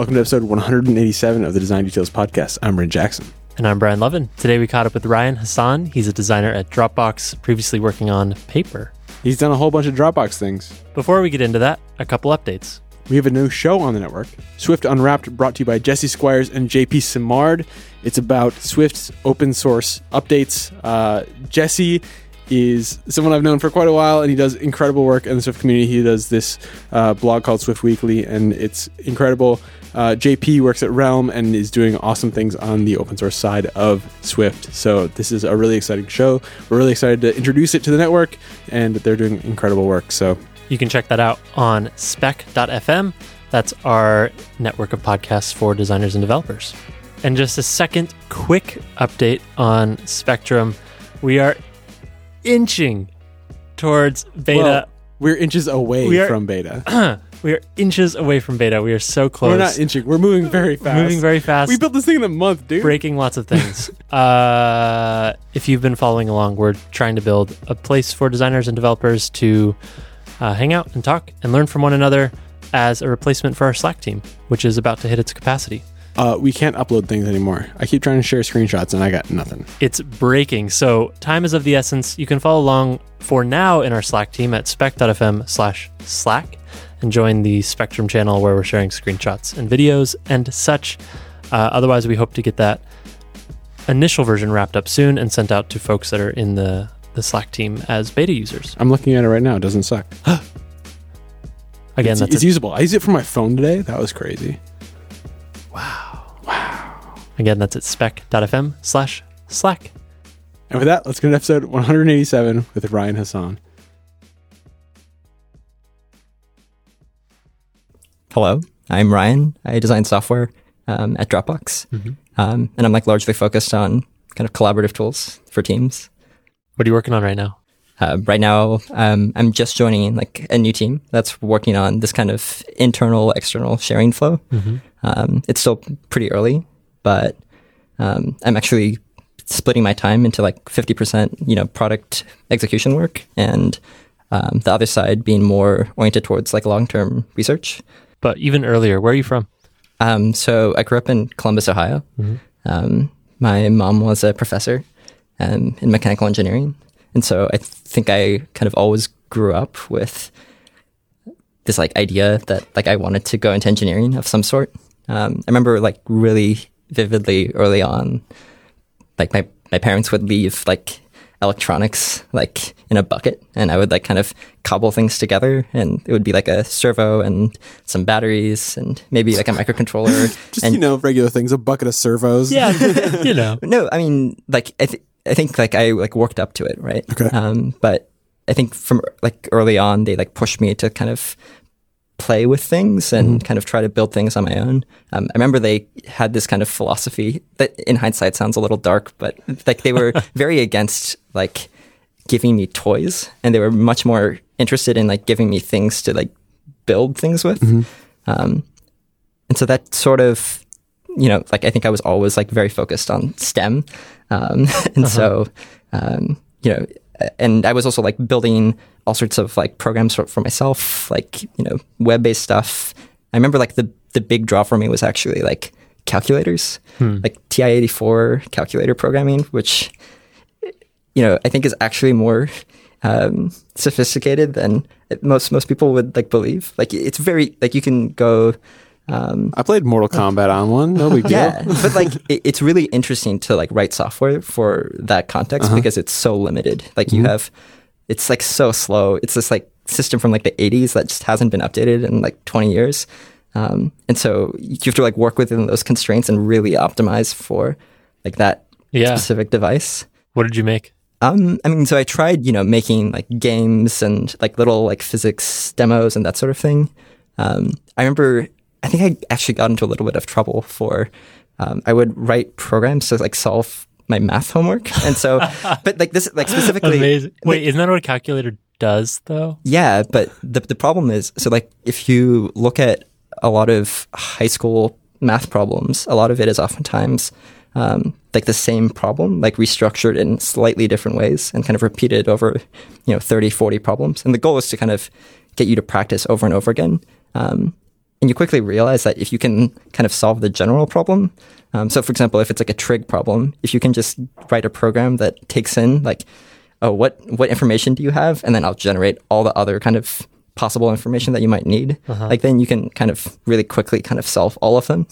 Welcome to episode 187 of the Design Details Podcast. I'm Bryn Jackson. And I'm Brian Lovin. Today we caught up with Ryan Hassan. He's a designer at Dropbox, previously working on paper. He's done a whole bunch of Dropbox things. Before we get into that, a couple updates. We have a new show on the network, Swift Unwrapped, brought to you by Jesse Squires and JP Simard. It's about Swift's open source updates. Uh, Jesse is someone I've known for quite a while, and he does incredible work in the Swift community. He does this uh, blog called Swift Weekly, and it's incredible. Uh, JP works at Realm and is doing awesome things on the open source side of Swift. So this is a really exciting show. We're really excited to introduce it to the network, and they're doing incredible work. So you can check that out on spec.fm. That's our network of podcasts for designers and developers. And just a second quick update on Spectrum. We are inching towards beta. Well, we're inches away We are- from beta. we are inches away from beta. We are so close. We're not inching. We're moving very fast. Moving very fast. We built this thing in a month, dude. breaking lots of things. uh, if you've been following along, we're trying to build a place for designers and developers to uh, hang out and talk and learn from one another as a replacement for our Slack team, which is about to hit its capacity. Uh, we can't upload things anymore. I keep trying to share screenshots, and I got nothing. It's breaking, so time is of the essence. You can follow along for now in our Slack team at spec.fm slash Slack and join the Spectrum channel where we're sharing screenshots and videos and such. Uh, otherwise, we hope to get that initial version wrapped up soon and sent out to folks that are in the, the Slack team as beta users. I'm looking at it right now. It doesn't suck. Again, it's, that's it's usable. I used it for my phone today. That was crazy. Again that's at spec.fm slash Slack. And with that, let's get to episode 187 with Ryan Hassan. Hello, I'm Ryan. I design software um, at Dropbox, um, and I'm like largely focused on kind of collaborative tools for teams. What are you working on right now? Uh, right now, um, I'm just joining like a new team that's working on this kind of internal external sharing flow. Um, it's still pretty early, but um, I'm actually splitting my time into like 50%, you know, product execution work, and um, the other side being more oriented towards like long-term research. But even earlier, where are you from? Um, so I grew up in Columbus, Ohio. Um, my mom was a professor um, in mechanical engineering, and so I think I kind of always grew up with this like idea that like I wanted to go into engineering of some sort. Um, I remember like really vividly early on, like my my parents would leave like electronics like in a bucket and I would like kind of cobble things together and it would be like a servo and some batteries and maybe like a microcontroller Just, and you know, regular things, a bucket of servos. Yeah, you know. no, I mean, like I, th- I think like I like worked up to it, right? Okay. Um, but I think from like early on, they like pushed me to kind of play with things and kind of try to build things on my own. Um, I remember they had this kind of philosophy that, in hindsight, sounds a little dark, but like they were very against like giving me toys, and they were much more interested in like giving me things to like build things with. Um, and so that sort of you know, like I think I was always like very focused on STEM, um, and so um, you know, and I was also like building all sorts of like programs for, for myself, like you know, web based stuff. I remember like the the big draw for me was actually like calculators, like TI eighty four calculator programming, which you know I think is actually more um, sophisticated than most most people would like believe. Like it's very like you can go. Um, I played Mortal Kombat on one. No big deal. yeah, but like it, it's really interesting to like write software for that context because it's so limited. Like you have, it's like so slow. It's this like system from like the 80s that just hasn't been updated in like 20 years. Um, and so you have to like work within those constraints and really optimize for like that Yeah. specific device. What did you make? Um, I mean, so I tried, you know, making like games and like little like physics demos and that sort of thing. Um, I remember, I think I actually got into a little bit of trouble for, um, I would write programs to like solve my math homework, and so, but like this, like specifically, Amazing. Wait, isn't that what a calculator does though? yeah, but the the problem is so like if you look at a lot of high school math problems, a lot of it is oftentimes um, like the same problem, like restructured in slightly different ways and kind of repeated over, you know, 30, 40 problems. And the goal is to kind of get you to practice over and over again. Um, and you quickly realize that if you can kind of solve the general problem, um, so for example, if it's like a trig problem, if you can just write a program that takes in like, oh, what what information do you have, and then I'll generate all the other kind of possible information that you might need. Like then you can kind of really quickly kind of solve all of them.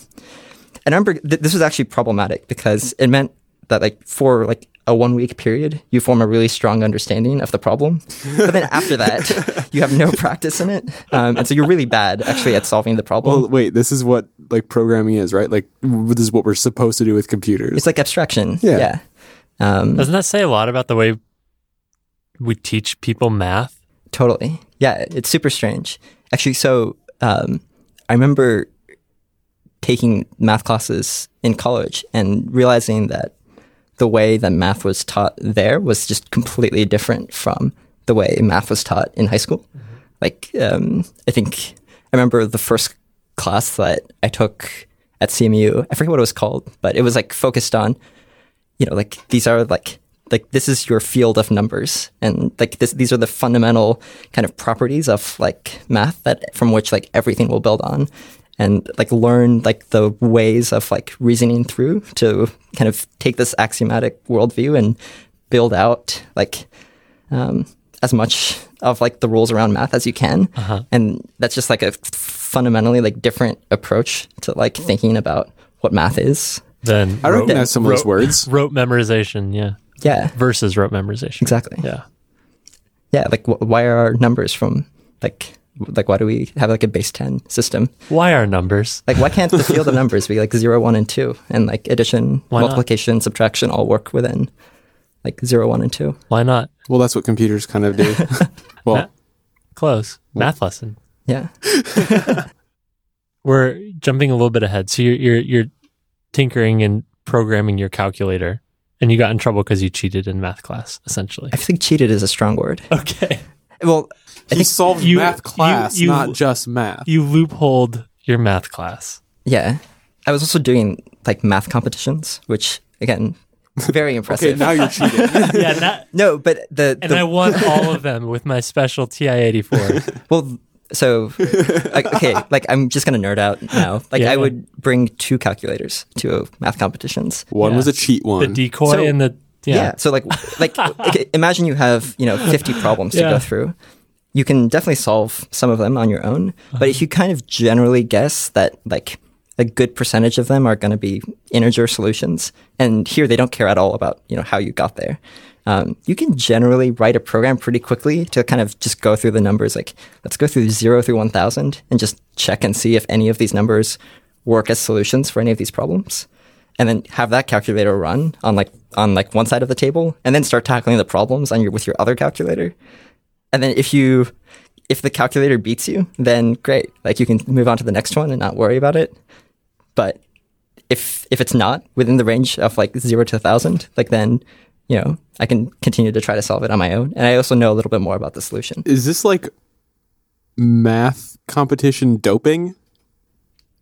And I remember th- this was actually problematic because it meant that like for like a one week period, you form a really strong understanding of the problem. But then after that, you have no practice in it. Um, and so you're really bad actually at solving the problem. Well, wait, this is what like programming is, right? Like w- this is what we're supposed to do with computers. it's like abstraction. Yeah. Yeah. Um, Doesn't that say a lot about the way we teach people math? Totally. Yeah, it's super strange. Actually, so um, I remember taking math classes in college and realizing that the way that math was taught there was just completely different from the way math was taught in high school. Like, um, I think I remember the first class that I took at CMU. I forget what it was called, but it was like focused on you know, like these are like like this is your field of numbers, and like this these are the fundamental kind of properties of like math that from which like everything will build on, and like learn like the ways of like reasoning through to kind of take this axiomatic worldview and build out like um, as much of like the rules around math as you can, and that's just like a fundamentally like different approach to like thinking about what math is. Then I recognize some of those words. Rote memorization, yeah, Yeah, versus rote memorization. exactly. Yeah. yeah like wh- why are our numbers from like like why do we have like a base 10 system Why are numbers? like why can't the field of numbers be like 0 1 and 2 and like addition Why not? multiplication subtraction all work within like 0 1 and 2 Why not? Well, that's what computers kind of do. well, Close. Math lesson. yeah We're jumping a little bit ahead. So you're you're, you're tinkering and programming your calculator, and you got in trouble because you cheated in math class, essentially. i think cheated is a strong word Okay. well he solved you- math class, you- you- not just math. You loopholed your math class. yeah i was also doing like math competitions which again very Okay, impressive now you're cheating. yeah, that, no but the, and the I won all of them with my special TI eighty four. Well, so like, okay, like I'm just gonna nerd out now. Like Yeah, I yeah. would bring two calculators to math competitions. One Yeah. was a cheat one, The decoy So- and the Yeah. yeah. So like like okay, imagine you have you know 50 problems to Yeah. go through. You can definitely solve some of them on your own, Uh-huh. but if you kind of generally guess that like a good percentage of them are going to be integer solutions, and here they don't care at all about you know how you got there. Um, you can generally write a program pretty quickly to kind of just go through the numbers. Like, let's go through zero through 1000 and just check and see if any of these numbers work as solutions for any of these problems. And then have that calculator run on like, on like one side of the table and then start tackling the problems on your, with your other calculator. And then if you, if the calculator beats you, then great. Like you can move on to the next one and not worry about it. But if, if it's not within the range of like zero to a thousand, like then, you know, I can continue to try to solve it on my own. And I also know a little bit more about the solution. Is this like math competition doping?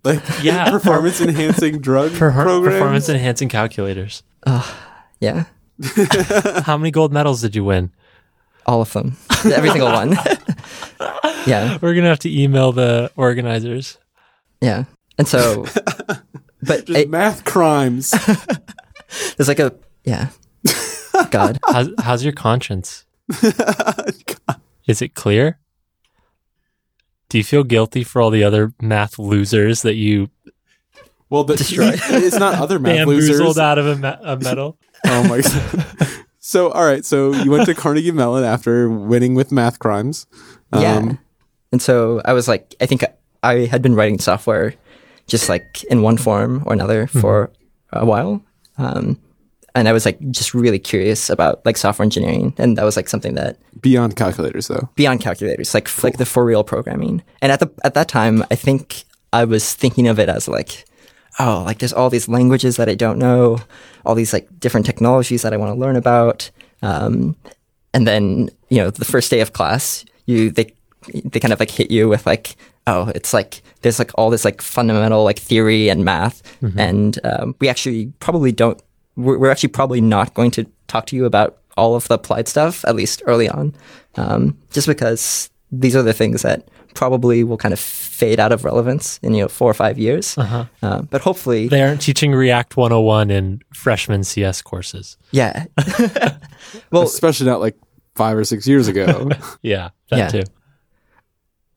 Like Yeah. performance enhancing drug Per- programs? performance enhancing calculators. Uh, yeah. How many gold medals did you win? All of them. Every single one. yeah. We're gonna have to email the organizers. Yeah. And so, but Just it, math crimes. there's like a, yeah. God. How's, how's your conscience? Is it clear? Do you feel guilty for all the other math losers that you Well, the, Destroy. it's not other math bamboozled losers. out of a, me- a medal? Oh my god. So, all right. So you went to Carnegie Mellon after winning with math crimes. Yeah. Um, And so I was like, I think I had been writing software just like in one form or another for a while. Um, and I was like just really curious about like software engineering. And that was like something that beyond calculators, though. beyond calculators, like like the for real programming. And at the at that time, I think I was thinking of it as like, oh, like there's all these languages that I don't know, all these like different technologies that I want to learn about. Um, and then you know, the first day of class, you they they kind of like hit you with like, oh, it's like there's like all this like fundamental like theory and math, and um, we actually probably don't. We're, we're actually probably not going to talk to you about all of the applied stuff, at least early on, um, just because these are the things that probably will kind of fade out of relevance in you know four or five years. Uh-huh. Uh, but hopefully, They aren't teaching React 101 in freshman CS courses. yeah. well, Especially not like five or six years ago. Yeah, that Yeah. too.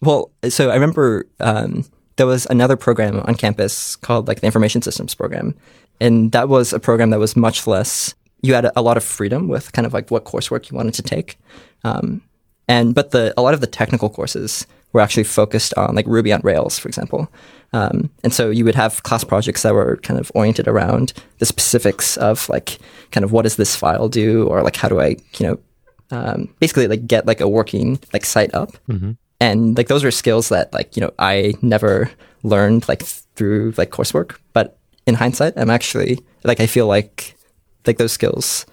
Well, so I remember um, there was another program on campus called like the Information Systems program, and that was a program that was much less. You had a, a lot of freedom with kind of like what coursework you wanted to take, um, and but the a lot of the technical courses were actually focused on like Ruby on Rails, for example. Um, and so you would have class projects that were kind of oriented around the specifics of like kind of what does this file do, or like how do I you know um, basically like get like a working like site up. And like those are skills that like you know i never learned like through like coursework. But in hindsight i'm actually like i feel like like those skills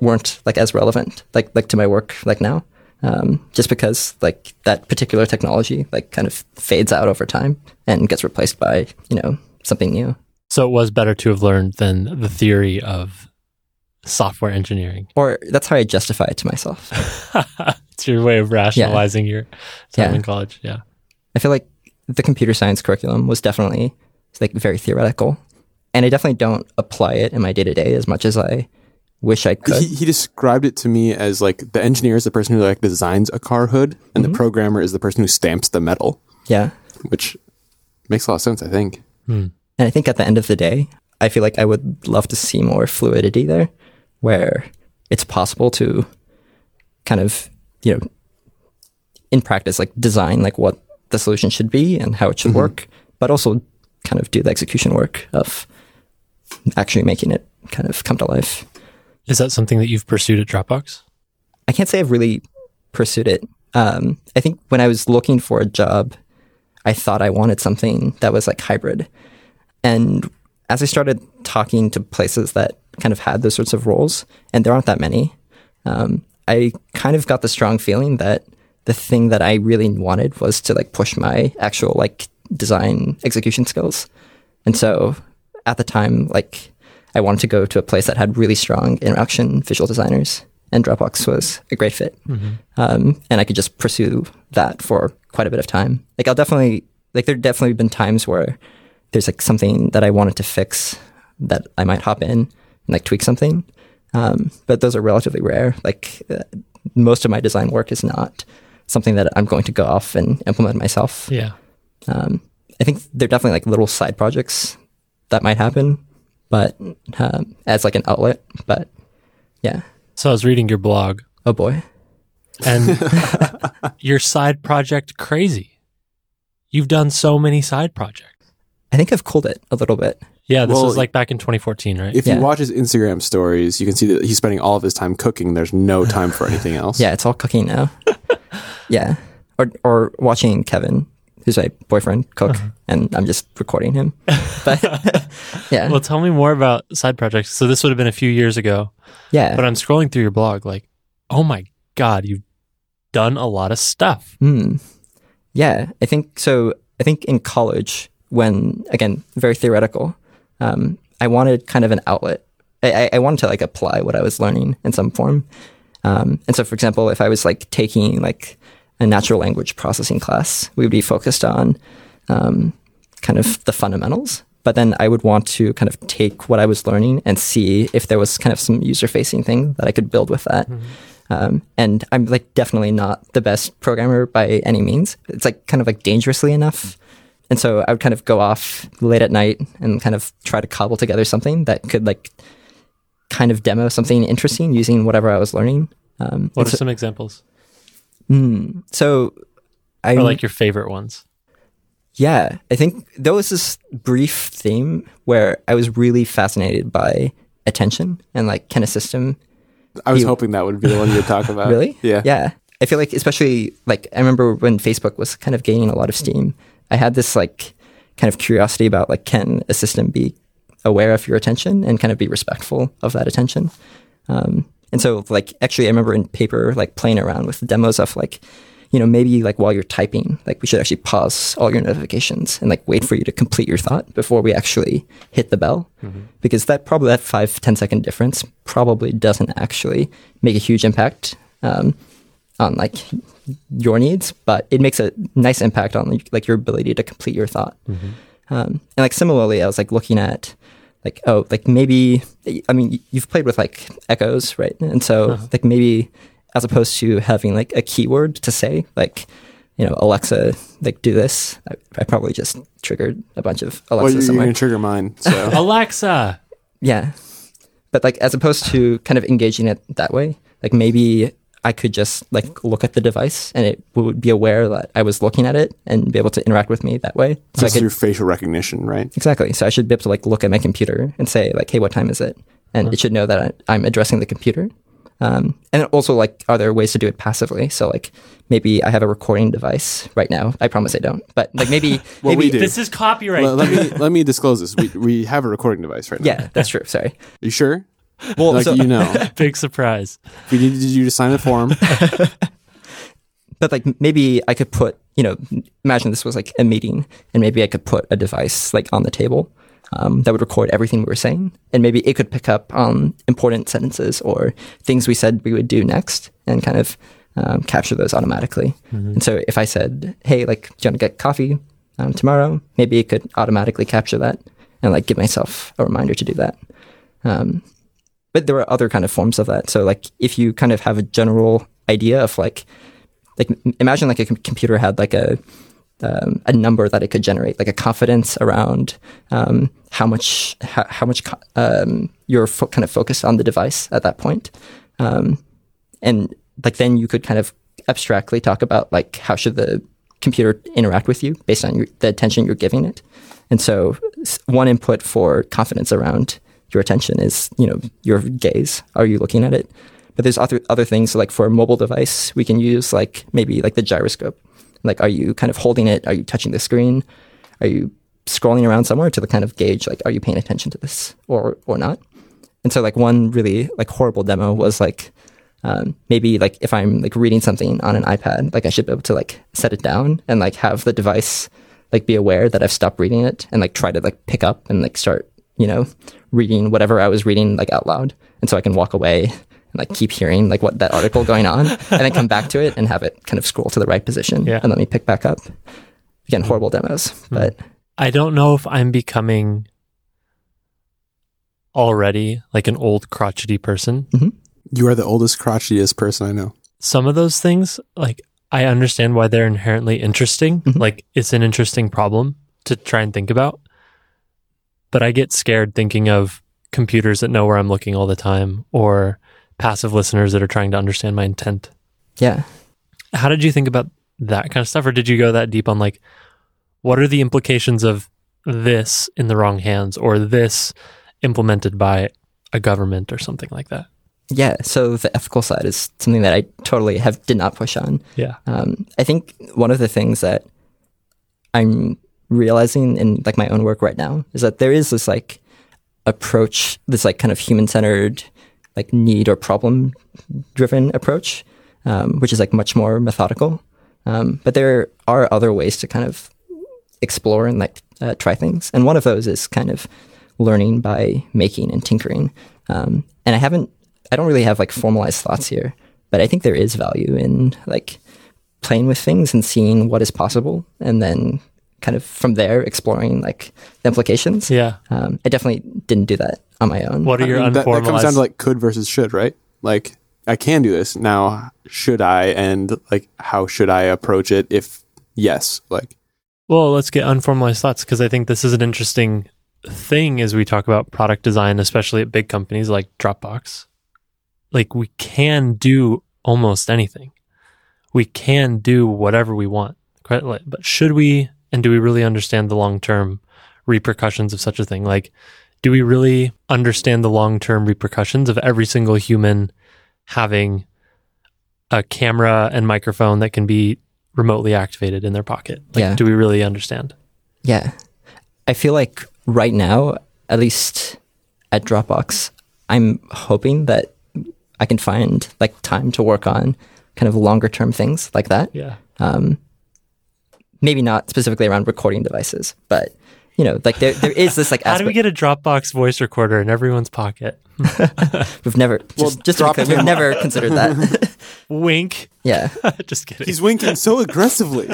weren't like as relevant like like to my work like now um, just because like that particular technology like kind of fades out over time and gets replaced by you know something new So it was better to have learned than the theory of software engineering. or that's how i justify it to myself it's your way of rationalizing your time Yeah. in college. Yeah. I feel like the computer science curriculum was definitely like very theoretical, and I definitely don't apply it in my day to day as much as I wish I could. he, he described it to me as like the engineer is the person who like designs a car hood, and the mm-hmm. programmer is the person who stamps the metal, yeah, which makes a lot of sense. I think. Hmm. and I think at the end of the day, I feel like I would love to see more fluidity there, where it's possible to kind of you know in practice like design like what the solution should be and how it should mm-hmm. work, but also kind of do the execution work of actually making it kind of come to life. Is that something that you've pursued at Dropbox? I can't say I've really pursued it. Um, I think when I was looking for a job, I thought I wanted something that was like hybrid. And as I started talking to places that kind of had those sorts of roles, and there aren't that many, um, I kind of got the strong feeling that the thing that I really wanted was to like push my actual like design execution skills. And so at the time, like I wanted to go to a place that had really strong interaction visual designers, and Dropbox was a great fit. Um, and I could just pursue that for quite a bit of time. Like I'll definitely like there definitely been times where there's like something that I wanted to fix that I might hop in and like tweak something. Um, but those are relatively rare. Like uh, most of my design work is not something that I'm going to go off and implement myself. Yeah. Um, I think they're definitely like little side projects that might happen, but um, as like an outlet. But yeah, So I was reading your blog oh boy, and your side project crazy. You've done so many side projects. I think I've cooled it a little bit. Yeah, this Well, was like back in 2014, right? If Yeah. you watch his Instagram stories, you can see that he's spending all of his time cooking. There's no time for anything else. Yeah, it's all cooking now. yeah, or or watching Kevin, who's my boyfriend, cook, and I'm just recording him. But yeah, well, tell me more about side projects. So this would have been a few years ago, yeah. but I'm scrolling through your blog like, oh my God, you've done a lot of stuff. Hmm. Yeah, I think so. I think in college, when again very theoretical, um, I wanted kind of an outlet. I, I- I wanted to like apply what I was learning in some form. Um, and so, for example, if I was like taking like a natural language processing class, we would be focused on um, kind of the fundamentals. But then I would want to kind of take what I was learning and see if there was kind of some user facing thing that I could build with that. Um, and I'm like definitely not the best programmer by any means. It's like kind of like dangerously enough. And so I would kind of go off late at night and kind of try to cobble together something that could like kind of demo something interesting using whatever I was learning. Um, What are so, some examples? So I Or like your favorite ones? Yeah, I think there was this brief theme where I was really fascinated by attention and like can a system I was You- hoping that would be the one you'd talk about. really? Yeah. Yeah. I feel like especially like I remember when Facebook was kind of gaining a lot of steam, I had this like kind of curiosity about like can a system be aware of your attention and kind of be respectful of that attention. Um, and so like actually I remember in paper like playing around with demos of like you know maybe like while you're typing like we should actually pause all your notifications and like wait for you to complete your thought before we actually hit the bell. Because that probably that five ten second difference probably doesn't actually make a huge impact um, on like your needs, but it makes a nice impact on like your ability to complete your thought. Um, and like similarly, I was like looking at like oh like maybe I mean you've played with like echoes right, and so uh-huh. like maybe as opposed to having like a keyword to say like you know Alexa like do this, I, I probably just triggered a bunch of Well, Alexas you're, you're going to trigger mine. So Alexa. Yeah. But like as opposed to kind of engaging it that way, like maybe I could just like look at the device and it would be aware that I was looking at it and be able to interact with me that way. So I just could through facial recognition, right? exactly. So I should be able to like look at my computer and say like, "Hey, what time is it?" And it should know that I, I'm addressing the computer. Um, and also like, are there ways to do it passively? So like, maybe I have a recording device right now. I promise I don't. But like maybe Well, maybe we do. This is copyright. Let, let me let me disclose this. We we have a recording device right now. yeah, that's true. Sorry. Are You sure? Well, Like so- you know, Big surprise. we needed you to sign the form. but like maybe I could put, you know, imagine this was like a meeting and maybe I could put a device like on the table um, that would record everything we were saying. And maybe it could pick up on important sentences or things we said we would do next and kind of um, capture those automatically. And so if I said, hey, like, do you want to get coffee um, tomorrow? Maybe it could automatically capture that and like give myself a reminder to do that. Um, but there are other kind of forms of that. So like if you kind of have a general idea of like like imagine like a com- computer had like a um, a number that it could generate, like a confidence around um, how much how, how much um, you're fo- kind of focused on the device at that point, um, and like then you could kind of abstractly talk about like how should the computer interact with you based on your, the attention you're giving it, and so one input for confidence around your attention is you know your gaze. Are you looking at it? But there's other other things so like for a mobile device, we can use like maybe like the gyroscope. Like, are you kind of holding it? Are you touching the screen? Are you scrolling around somewhere to the kind of gauge like, are you paying attention to this or or not? And so like one really like horrible demo was like um, maybe like if I'm like reading something on an iPad, like I should be able to like set it down and like have the device like be aware that I've stopped reading it and like try to like pick up and like start you know reading whatever I was reading like out loud, and so I can walk away and like keep hearing like what that article going on, and then come back to it and have it kind of scroll to the right position Yeah. and let me pick back up. Again, horrible demos, hmm. but I don't know if I'm becoming already like an old crotchety person. Mm-hmm. You are the oldest crotchetiest person I know. Some of those things, like I understand why they're inherently interesting. Mm-hmm. Like it's an interesting problem to try and think about. But I get scared thinking of computers that know where I'm looking all the time or passive listeners that are trying to understand my intent. yeah, How did you think about that kind of stuff? Or did you go that deep on like, what are the implications of this in the wrong hands or this implemented by a government or something like that? yeah. So the ethical side is something that I totally have did not push on. Yeah. Um, I think one of the things that I'm realizing in like my own work right now is that there is this like approach, this like kind of human centered, like need or problem driven approach, um, which is like much more methodical. Um, but there are other ways to kind of explore and like uh, try things, and one of those is kind of learning by making and tinkering. Um, and I haven't, I don't really have like formalized thoughts here, but I think there is value in like playing with things and seeing what is possible, and then kind of from there exploring like the implications. Yeah. Um, I definitely didn't do that on my own. What are your I mean, that, unformalized? that comes down to like could versus should, right? Like I can do this now. Should I? And like, how should I approach it? If yes, like well, let's get unformalized thoughts because I think this is an interesting thing as we talk about product design, especially at big companies like Dropbox. Like we can do almost anything. We can do whatever we want. But should we and do we really understand the long term repercussions of such a thing? Like, do we really understand the long term repercussions of every single human having a camera and microphone that can be remotely activated in their pocket? Like, Yeah. Do we really understand? Yeah. I feel like right now, at least at Dropbox, I'm hoping that I can find like time to work on kind of longer term things like that. Yeah. Um, maybe not specifically around recording devices, but you know, like there, there is this like How do we get a Dropbox voice recorder in everyone's pocket? we've never Well, just, just to be drop clear, him. we've never considered that. Wink. yeah, Just kidding. He's winking so aggressively.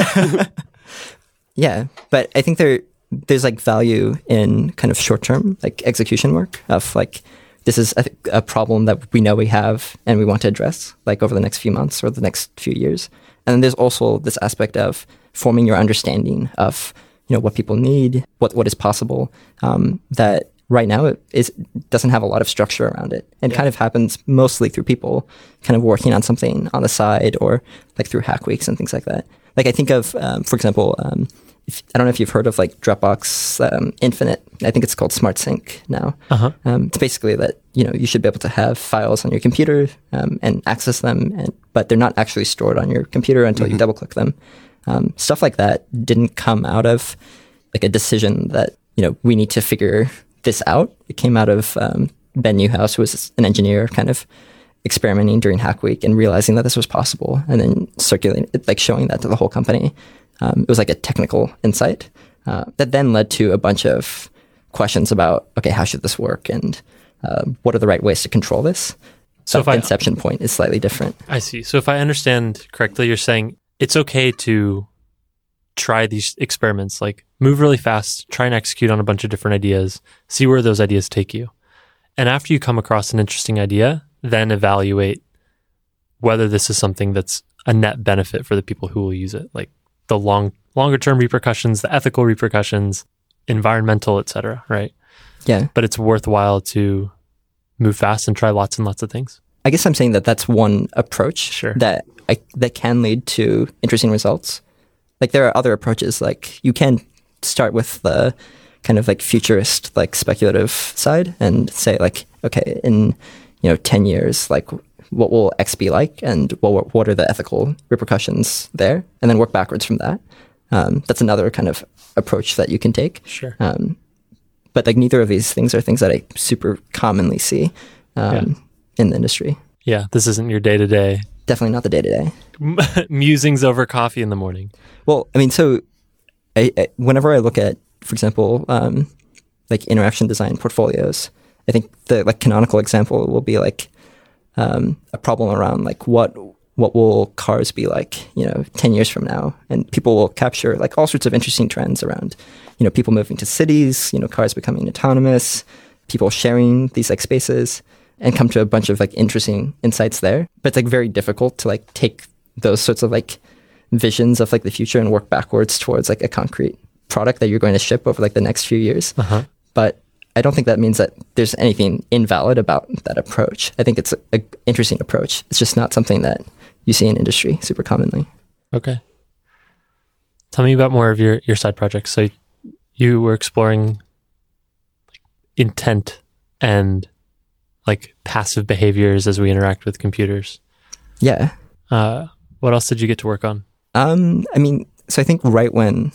yeah. But I think there there's like value in kind of short term like execution work of like this is a, a problem that we know we have and we want to address like over the next few months or the next few years. And then there's also this aspect of forming your understanding of you know what people need, what what is possible. Um, that right now it is doesn't have a lot of structure around it, and kind of happens mostly through people kind of working on something on the side or like through hack weeks and things like that. Like I think of, um, for example, um, if, I don't know if you've heard of like Dropbox um, Infinite. I think it's called Smart Sync now. Uh-huh. Um, it's basically that you know you should be able to have files on your computer um, and access them, and but they're not actually stored on your computer until you double click them. Um, stuff like that didn't come out of like a decision that you know we need to figure this out. It came out of um, Ben Newhouse, who was an engineer, kind of experimenting during Hack Week and realizing that this was possible, and then circulating, like showing that to the whole company. Um, it was like a technical insight uh, that then led to a bunch of questions about okay, how should this work, and uh, what are the right ways to control this. So So if I- the inception point is slightly different. I see. So if I understand correctly, you're saying it's okay to try these experiments, like move really fast, try and execute on a bunch of different ideas, see where those ideas take you. And after you come across an interesting idea, then evaluate whether this is something that's a net benefit for the people who will use it, like the long longer term repercussions, the ethical repercussions, environmental, etc. right? Yeah. But it's worthwhile to move fast and try lots and lots of things. I guess I'm saying that that's one approach Sure. that I, that can lead to interesting results. Like there are other approaches. Like you can start with the kind of like futurist, like speculative side, and say like, okay, in you know ten years, like what will X be like, and what what are the ethical repercussions there, and then work backwards from that. Um, that's another kind of approach that you can take. Sure. Um, but like neither of these things are things that I super commonly see um, in the industry. Yeah, this isn't your day to day Definitely not the day to day. musings over coffee in the morning. Well, I mean, so I, I, whenever I look at, for example, um, like interaction design portfolios, I think the like canonical example will be like um, a problem around like what what will cars be like, you know, ten years from now, and people will capture like all sorts of interesting trends around, you know, people moving to cities, you know, cars becoming autonomous, people sharing these like spaces, and come to a bunch of like interesting insights there. But it's like very difficult to like take those sorts of like visions of like the future and work backwards towards like a concrete product that you're going to ship over like the next few years. Uh-huh. But I don't think that means that there's anything invalid about that approach. I think it's an interesting approach. It's just not something that you see in industry super commonly. Okay. Tell me about more of your, your side projects. So you were exploring intent and like passive behaviors as we interact with computers. Yeah. Uh, what else did you get to work on? Um, I mean, so I think right when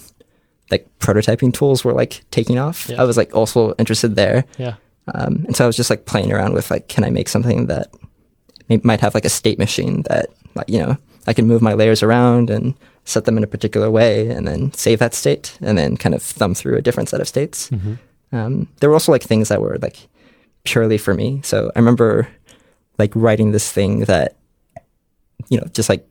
like prototyping tools were like taking off, Yeah. I was like also interested there. Yeah. Um, and so I was just like playing around with like, can I make something that might have like a state machine that like, you know, I can move my layers around and set them in a particular way and then save that state and then kind of thumb through a different set of states. Um, there were also like things that were like purely for me. So I remember like writing this thing that, you know, just like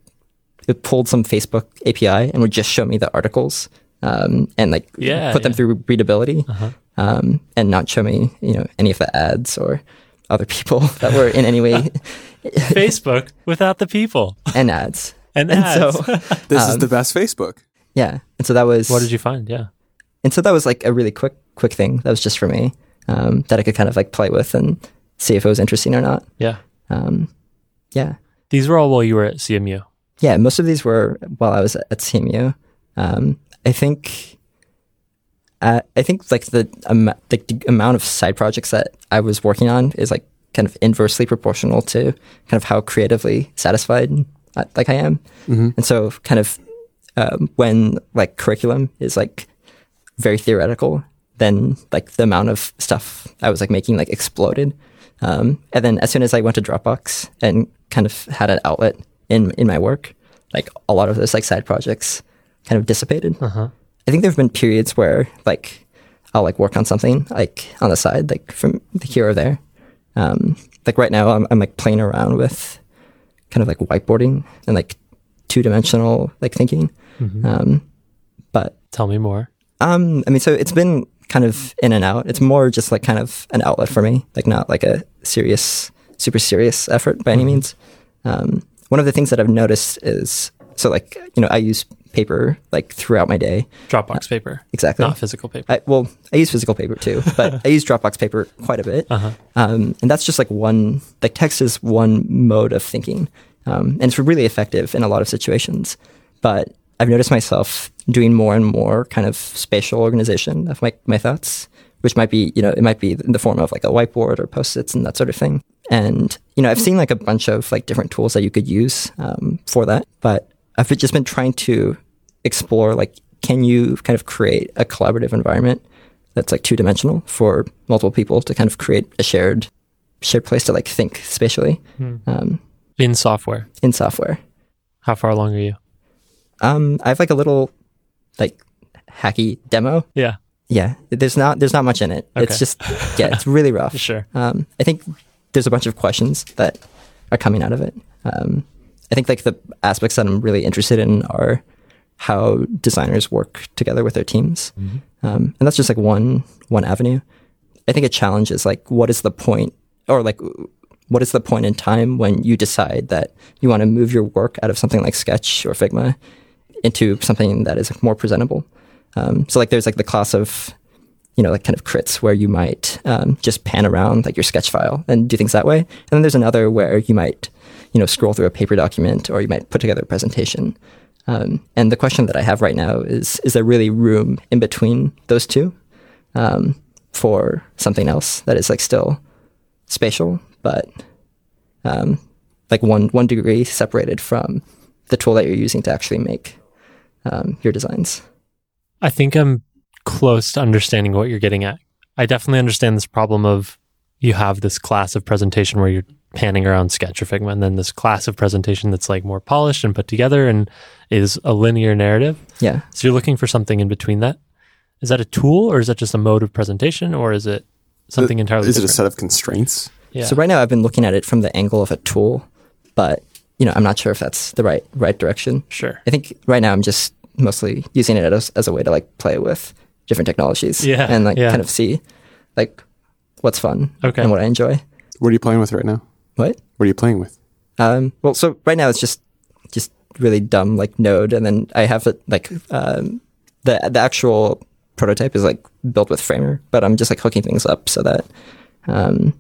it pulled some Facebook API and would just show me the articles um, and like Yeah, put them yeah. through readability Uh-huh. um, and not show me, you know, any of the ads or other people that were in any way Facebook without the people and ads. and And ads. so, This is Um, the best Facebook. yeah. And so that was, what did you find? Yeah. and so that was like a really quick, quick thing that was just for me um, that I could kind of like play with and see if it was interesting or not. Yeah. Um, yeah. These were all while you were at CMU. Yeah, most of these were while I was at CMU. Um, I think, uh, I think like the, um, the the amount of side projects that I was working on is like kind of inversely proportional to kind of how creatively satisfied uh, like I am, and so kind of um, when like curriculum is like very theoretical, then like the amount of stuff I was like making like exploded. Um, and then as soon as I went to Dropbox and kind of had an outlet in in my work, like a lot of those like side projects kind of dissipated. Uh-huh. I think there have been periods where like I'll like work on something like on the side, like from here or there, Um, like right now, I'm, I'm like playing around with kind of like whiteboarding and like two dimensional like thinking. Um, but Tell me more. um, I mean, so it's been kind of in and out. It's more just like kind of an outlet for me, like not like a serious, super serious effort by any means. Um, one of the things that I've noticed is so like you know I use paper like throughout my day. Dropbox paper, Exactly. not physical paper. I, well, I use physical paper too, but I use Dropbox paper quite a bit. Uh-huh. Um, and that's just like one, like text is one mode of thinking. Um, and it's really effective in a lot of situations. But I've noticed myself doing more and more kind of spatial organization of my, my thoughts, which might be, you know, it might be in the form of like a whiteboard or post-its and that sort of thing. And, you know, I've seen like a bunch of like different tools that you could use um, for that. But I've just been trying to explore like, can you kind of create a collaborative environment that's like two dimensional for multiple people to kind of create a shared shared place to like think spatially um, In software, in software. how far along are you? Um, I have like a little like hacky demo. Yeah, Yeah, there's not there's not much in it. Okay. It's just yeah, it's really rough. sure. Um, I think there's a bunch of questions that are coming out of it. Um, I think like the aspects that I'm really interested in are how designers work together with their teams, um, and that's just like one one avenue. I think a challenge is like what is the point, or like what is the point in time when you decide that you want to move your work out of something like Sketch or Figma into something that is more presentable. Um, so like there's like the class of you know, like kind of crits where you might um, just pan around like your sketch file and do things that way. And then there's another where you might, you know, scroll through a paper document or you might put together a presentation. Um, and the question that I have right now is: Is there really room in between those two um, for something else that is like still spatial, but um, like one one degree separated from the tool that you're using to actually make um, your designs? I think I'm close to understanding what you're getting at. I definitely understand this problem of you have this class of presentation where you're panning around Sketch or Figma, and then this class of presentation that's like more polished and put together and is a linear narrative. Yeah. So you're looking for something in between that. Is that a tool, or is that just a mode of presentation, or is it something entirely Is it a set of constraints? yeah. So right now I've been looking at it from the angle of a tool, but you know I'm not sure if that's the right right direction. sure. I think right now I'm just mostly using it as, as a way to like play with different technologies, Yeah, and like yeah. kind of see like what's fun Okay. and what I enjoy. What are you playing with right now? What? What are you playing with? Um, well, so right now it's just just really dumb like Node, and then I have it like um, the the actual prototype is like built with Framer, but I'm just like hooking things up so that um,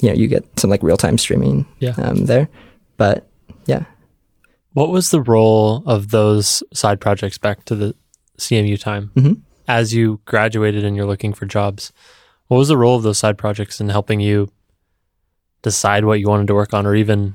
you know you get some like real time streaming Yeah. um, there. But yeah, What was the role of those side projects back to the CMU time? Mhm. As you graduated and you're looking for jobs, what was the role of those side projects in helping you decide what you wanted to work on or even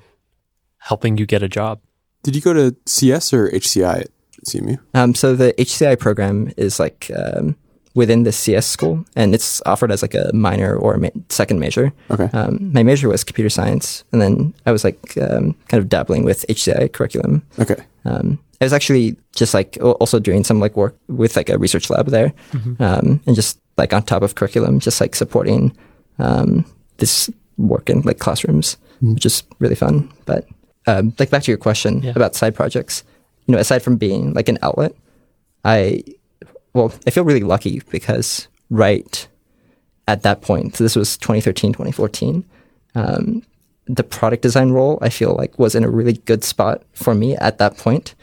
helping you get a job? Did you go to CS or HCI at CMU? um, so the HCI program is like um, within the CS school, and it's offered as like a minor or a ma- second major. Okay. Um, my major was computer science, and then I was like um, kind of dabbling with HCI curriculum. Okay. Um, I was actually just like also doing some like work with like a research lab there, um, and just like on top of curriculum, just like supporting um, this work in like classrooms, which is really fun. But um, like back to your question Yeah. about side projects, you know, aside from being like an outlet, I well, I feel really lucky because right at that point, so this was 2013, 2014. Um, the product design role I feel like was in a really good spot for me at that point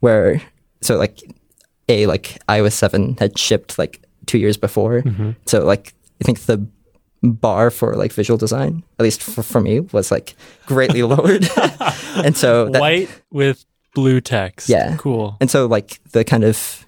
where so like a like iOS 7 had shipped like 2 years before so like I think the bar for like visual design at least for, for me was like greatly lowered and so that, White with blue text. Yeah. Cool. and so like the kind of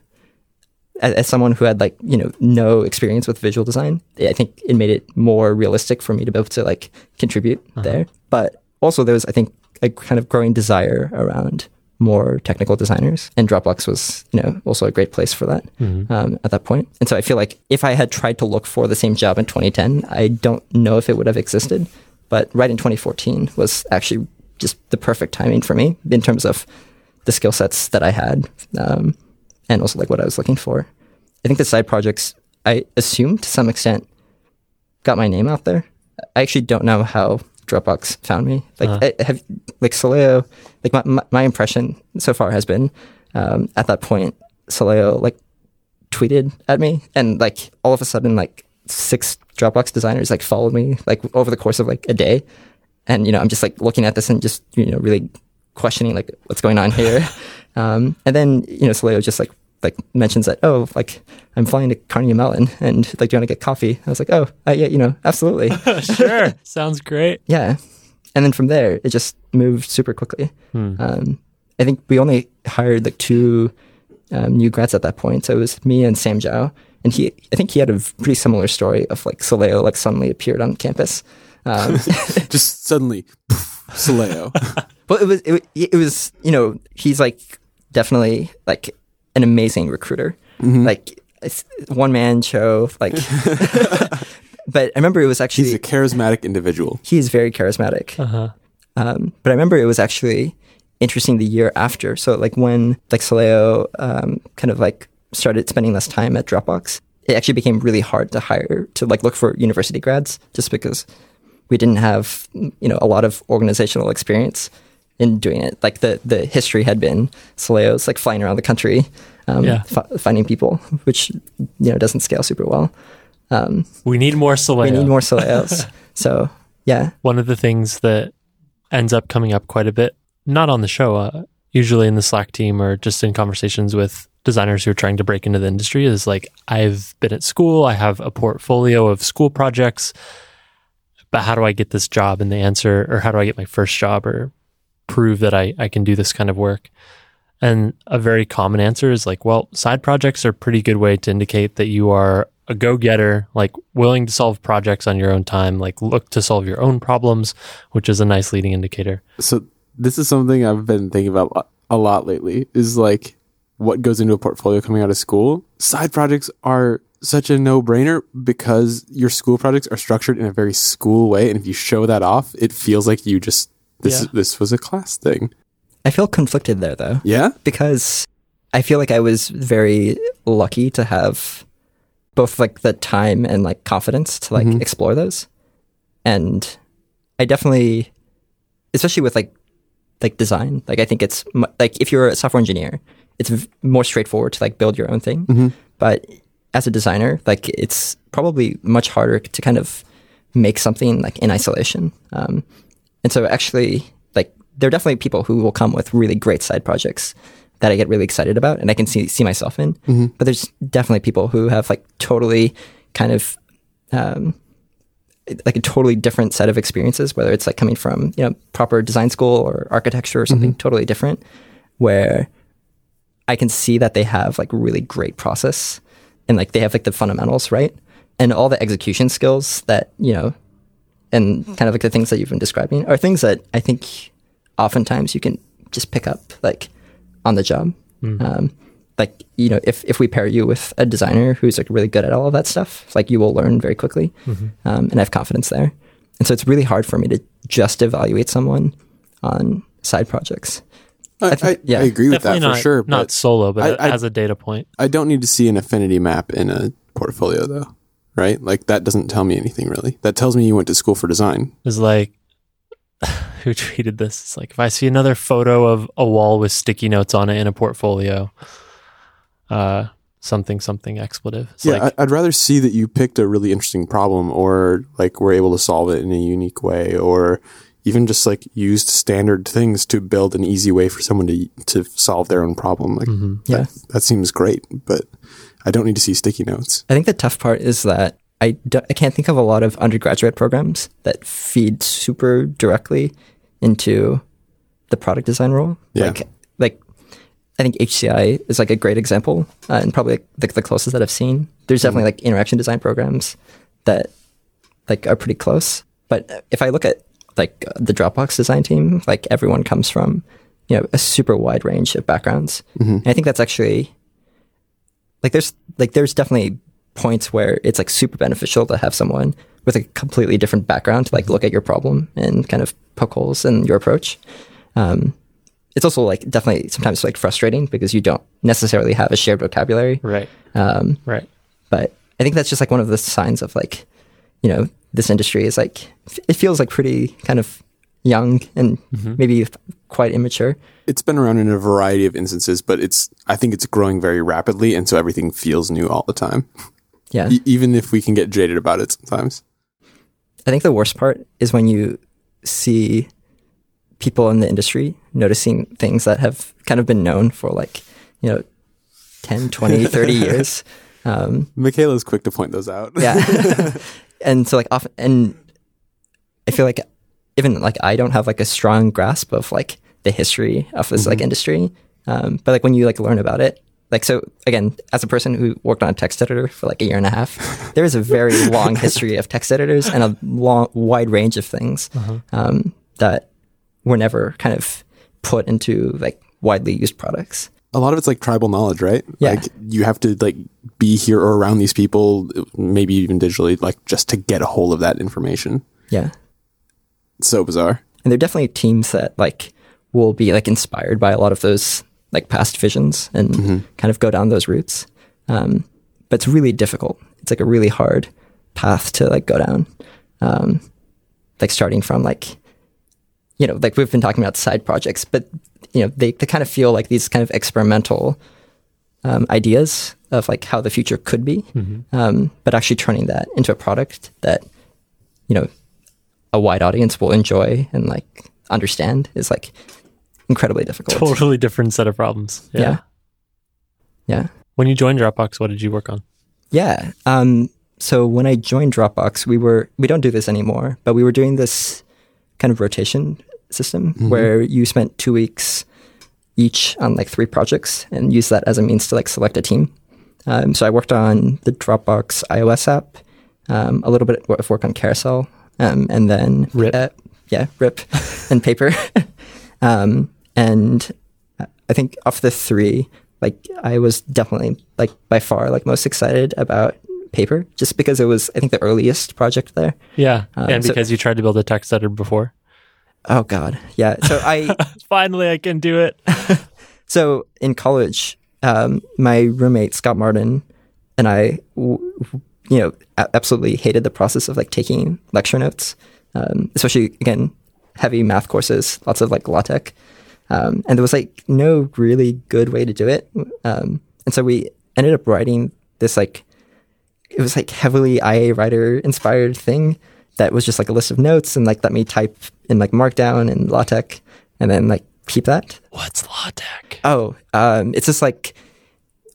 as, as someone who had like you know no experience with visual design i think it made it more realistic for me to be able to like contribute there. But also there was i think a kind of growing desire around more technical designers and dropbox was you know also a great place for that um, at that point. point and so i feel like if i had tried to look for the same job in 2010 i don't know if it would have existed. But right in 2014 was actually just the perfect timing for me in terms of the skill sets that I had, um, and also like what I was looking for. I think the side projects, I assume to some extent, got my name out there. I actually don't know how Dropbox found me. Like, Uh-huh. I have like Soleio. Like my my, my impression so far has been um, at that point, Soleio like tweeted at me, and like all of a sudden, like six Dropbox designers like followed me like over the course of like a day, and you know I'm just like looking at this and just you know really questioning like what's going on here, um, and then you know Soleio just like like mentions that oh like I'm flying to Carnegie Mellon and like do you want to get coffee? I was like oh uh, yeah you know absolutely sure. Sounds great. yeah, and then from there it just moved super quickly. Um, I think we only hired like two um, new grads at that point. So it was me and Sam Zhao, and he I think he had a pretty similar story of like Soleio like suddenly appeared on campus. Um, Just suddenly, poof, Soleio. but it was it, it was you know he's like definitely like an amazing recruiter, like it's one man show like. but I remember it was actually He's a charismatic individual. he is very charismatic. Uh-huh. Um, but I remember it was actually interesting the year after. So like when like Soleio um, kind of like started spending less time at Dropbox, it actually became really hard to hire to like look for university grads just because we didn't have you know a lot of organizational experience in doing it. Like the the history had been Soleio's like flying around the country, um, Yeah. fi- finding people, which you know doesn't scale super well. Um, We need more Soleio. we need more Soleios. so yeah, One of the things that ends up coming up quite a bit, not on the show, uh, usually in the Slack team or just in conversations with designers who are trying to break into the industry, is like, I've been at school, I have a portfolio of school projects, but how do I get this job? And the answer, or how do I get my first job or prove that I, I can do this kind of work? And a very common answer is like, well, side projects are a pretty good way to indicate that you are a go getter, like willing to solve projects on your own time, like look to solve your own problems, which is a nice leading indicator. So this is something I've been thinking about a- lot lately. Is like what goes into a portfolio coming out of school. Side projects are such a no-brainer because your school projects are structured in a very school way, and if you show that off, it feels like you just this Yeah. this was a class thing. I feel conflicted there though. Yeah. because I feel like I was very lucky to have both like the time and like confidence to like explore those. And I definitely, especially with like like design, like I think it's like if you're a software engineer, it's v- more straightforward to like build your own thing. But as a designer, like it's probably much harder to kind of make something like in isolation. Um, and so actually, like there are definitely people who will come with really great side projects that I get really excited about and I can see see myself in. But there's definitely people who have like totally kind of um, like a totally different set of experiences, whether it's like coming from you know proper design school or architecture or something totally different, where I can see that they have like really great process and like they have like the fundamentals right? And all the execution skills that you know and kind of like the things that you've been describing are things that I think oftentimes you can just pick up like on the job. Um, like you know, if if we pair you with a designer who's like really good at all of that stuff, like you will learn very quickly, um, and I have confidence there. And so it's really hard for me to just evaluate someone on side projects. I, I, think- yeah. I agree with Definitely that not, for sure. not But solo, but I- I- as a data point. I don't need to see an affinity map in a portfolio, though. Right? Like that doesn't tell me anything really. That tells me you went to school for design. is like who tweeted this? It's like if I see another photo of a wall with sticky notes on it in a portfolio, uh, something something expletive. It's yeah, like I'd rather see that you picked a really interesting problem, or like were able to solve it in a unique way, or even just like used standard things to build an easy way for someone to to solve their own problem. Like Yeah. that, that seems great, but I don't need to see sticky notes. I think the tough part is that I, I can't think of a lot of undergraduate programs that feed super directly into the product design role. Yeah. Like, like I think HCI is like a great example uh, and probably like the, the closest that I've seen. There's definitely like interaction design programs that like are pretty close. But if I look at like the Dropbox design team, like everyone comes from you know a super wide range of backgrounds. And I think that's actually like there's like there's definitely points where it's like super beneficial to have someone with a completely different background to like look at your problem and kind of poke holes in your approach. Um, it's also like definitely sometimes like frustrating because you don't necessarily have a shared vocabulary. right, Um, right. but I think that's just like one of the signs of like, you know, this industry is like it feels like pretty kind of young and maybe quite immature. It's been around in a variety of instances, but it's I think it's growing very rapidly, and so everything feels new all the time. Yeah. E- even if we can get jaded about it sometimes. I think the worst part is when you see people in the industry noticing things that have kind of been known for like, you know, 10, 20, 30 years. Um, Michaela's quick to point those out. yeah. and so like often, and I feel like even like I don't have like a strong grasp of like the history of this like industry. Um, but like when you like learn about it, like so again, as a person who worked on a text editor for like a year and a half, there is a very long history of text editors and a long wide range of things um, that were never kind of put into like widely used products. a lot of it's like tribal knowledge, right? Yeah. Like you have to like be here or around these people, maybe even digitally, like just to get a hold of that information. Yeah. It's so bizarre. and there are definitely teams that like will be like inspired by a lot of those like past visions and kind of go down those routes um, but it's really difficult. It's like a really hard path to like go down. Um, like starting from like you know like we've been talking about side projects but you know they, they kind of feel like these kind of experimental um, ideas of like how the future could be. Um, but actually turning that into a product that you know a wide audience will enjoy and like understand is like incredibly difficult. Totally different set of problems. Yeah. Yeah. Yeah. When you joined Dropbox, what did you work on? Yeah. Um, so when I joined Dropbox, we were we don't do this anymore, but we were doing this kind of rotation system where you spent two weeks each on like three projects and use that as a means to like select a team. Um, so I worked on the Dropbox iOS app, um, a little bit of work on Carousel, um, and then Rip. uh, yeah, Rip and Paper. um, and I think of the three, like I was definitely like by far like most excited about Paper, just because it was I think the earliest project there. Yeah. Um, and so- because you tried to build a text editor before. Oh God, yeah. So I Finally, I can do it. so in college, um, my roommate Scott Martin and I, w- w- you know, absolutely hated the process of like taking lecture notes, um, especially again heavy math courses, lots of like LaTeX, um, and there was like no really good way to do it, um, and so we ended up writing this like it was like heavily IA writer inspired thing that was just like a list of notes and like let me type in like Markdown and LaTeX and then like keep that. What's LaTeX? Oh, um, it's just like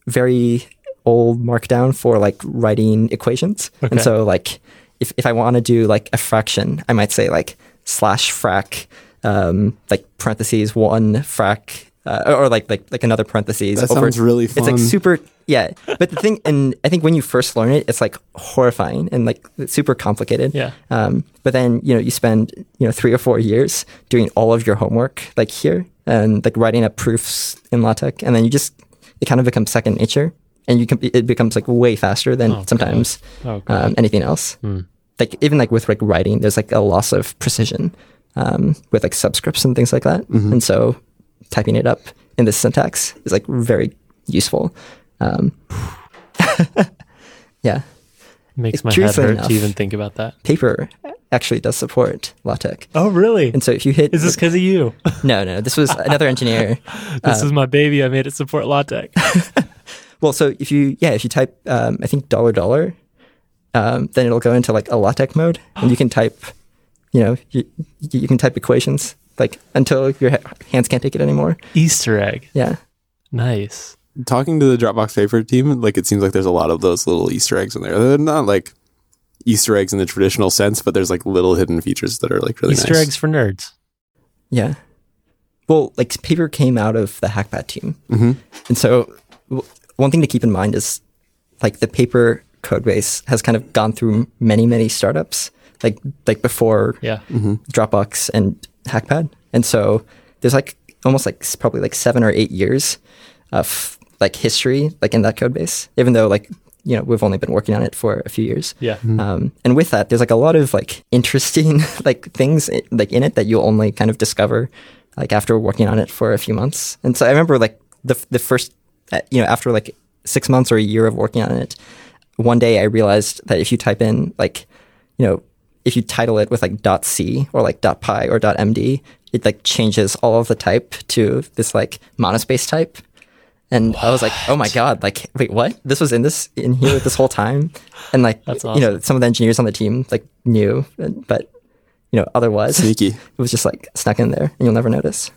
very old Markdown for like writing equations. Okay. And so like if, if I want to do like a fraction, I might say like slash frac, um, like parentheses one frac, uh, or like like like another parentheses. That sounds really It's like super, yeah. But the thing, and I think when you first learn it, it's like horrifying and like super complicated. Yeah. Um, but then you know you spend you know three or four years doing all of your homework like here and like writing up proofs in LaTeX, and then you just it kind of becomes second nature, and you can it becomes like way faster than Oh, sometimes Oh, um, anything else. Like even like with like writing, there's like a loss of precision um, with like subscripts and things like that, and so typing it up in this syntax is like very useful. Um, yeah, Makes my head hurt enough- to even think about that. paper actually does support LaTeX. Oh, really? And so if you hit Is this because of you? no no this was another engineer this is my baby. I made it support LaTeX. well so if you yeah if you type um, I think dollar dollar um, then it'll go into like a LaTeX mode and you can type you know you, you can type equations like until your ha- hands can't take it anymore Easter egg. yeah Nice. Talking to the Dropbox Paper team, like it seems like there's a lot of those little Easter eggs in there. They're not like Easter eggs in the traditional sense, but there's like little hidden features that are like really Easter nice. eggs for nerds. yeah well like paper came out of the hackpad team hmm And so, w- one thing to keep in mind is like the paper code base has kind of gone through many, many startups, like like before Yeah. Dropbox and Hackpad. And so there's like almost like probably like seven or eight years of like history like in that code base, even though like you know we've only been working on it for a few years. Yeah. Um, and with that, there's like a lot of like interesting like things like in it that you'll only kind of discover like after working on it for a few months. And so I remember like the the first uh, you know after like six months or a year of working on it, one day I realized that if you type in like you know if you title it with like .c or like .py or .md, it like changes all of the type to this like monospace type. And I was like, oh my god, like wait, what? This was in this in here this whole time, and like That's you know some of the engineers on the team like knew, but you know otherwise Sneaky. it was just like snuck in there, and you'll never notice.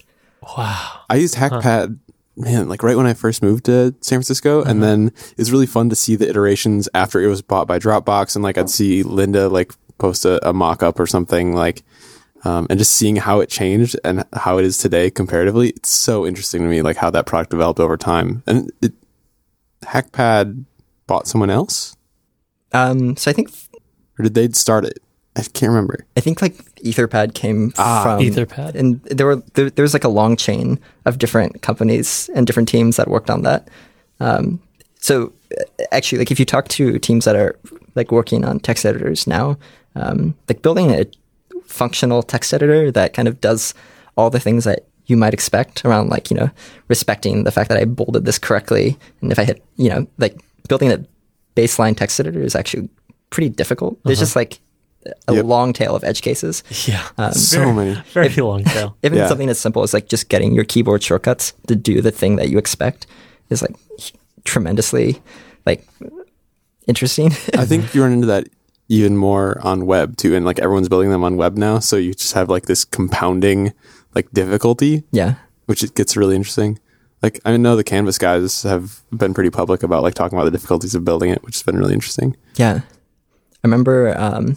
Wow. I used HackPad, man, like right when I first moved to San Francisco, and mm-hmm. then it was really fun to see the iterations after it was bought by Dropbox, and like I'd see Linda like post a, a mock up or something like. Um, and just seeing how it changed and how it is today comparatively, it's so interesting to me, like how that product developed over time. And it, HackPad bought someone else, Um, so I think or did they start it? I can't remember. I think like Etherpad came Ah, from Etherpad. and there were there, there was like a long chain of different companies and different teams that worked on that. Um, so uh, actually, like if you talk to teams that are like working on text editors now, um, like building a functional text editor that kind of does all the things that you might expect around like you know respecting the fact that I bolded this correctly, and if I hit you know like building a baseline text editor is actually pretty difficult. There's just like a Yep. long tail of edge cases. Yeah. So many. Very long tail. Even Yeah. something as simple as like just getting your keyboard shortcuts to do the thing that you expect is like tremendously like interesting. I think you run into that even more on web too, and like everyone's building them on web now, so you just have like this compounding like difficulty, yeah. which it gets really interesting. Like I know the Canvas guys have been pretty public about like talking about the difficulties of building it, which has been really interesting. Yeah. I remember um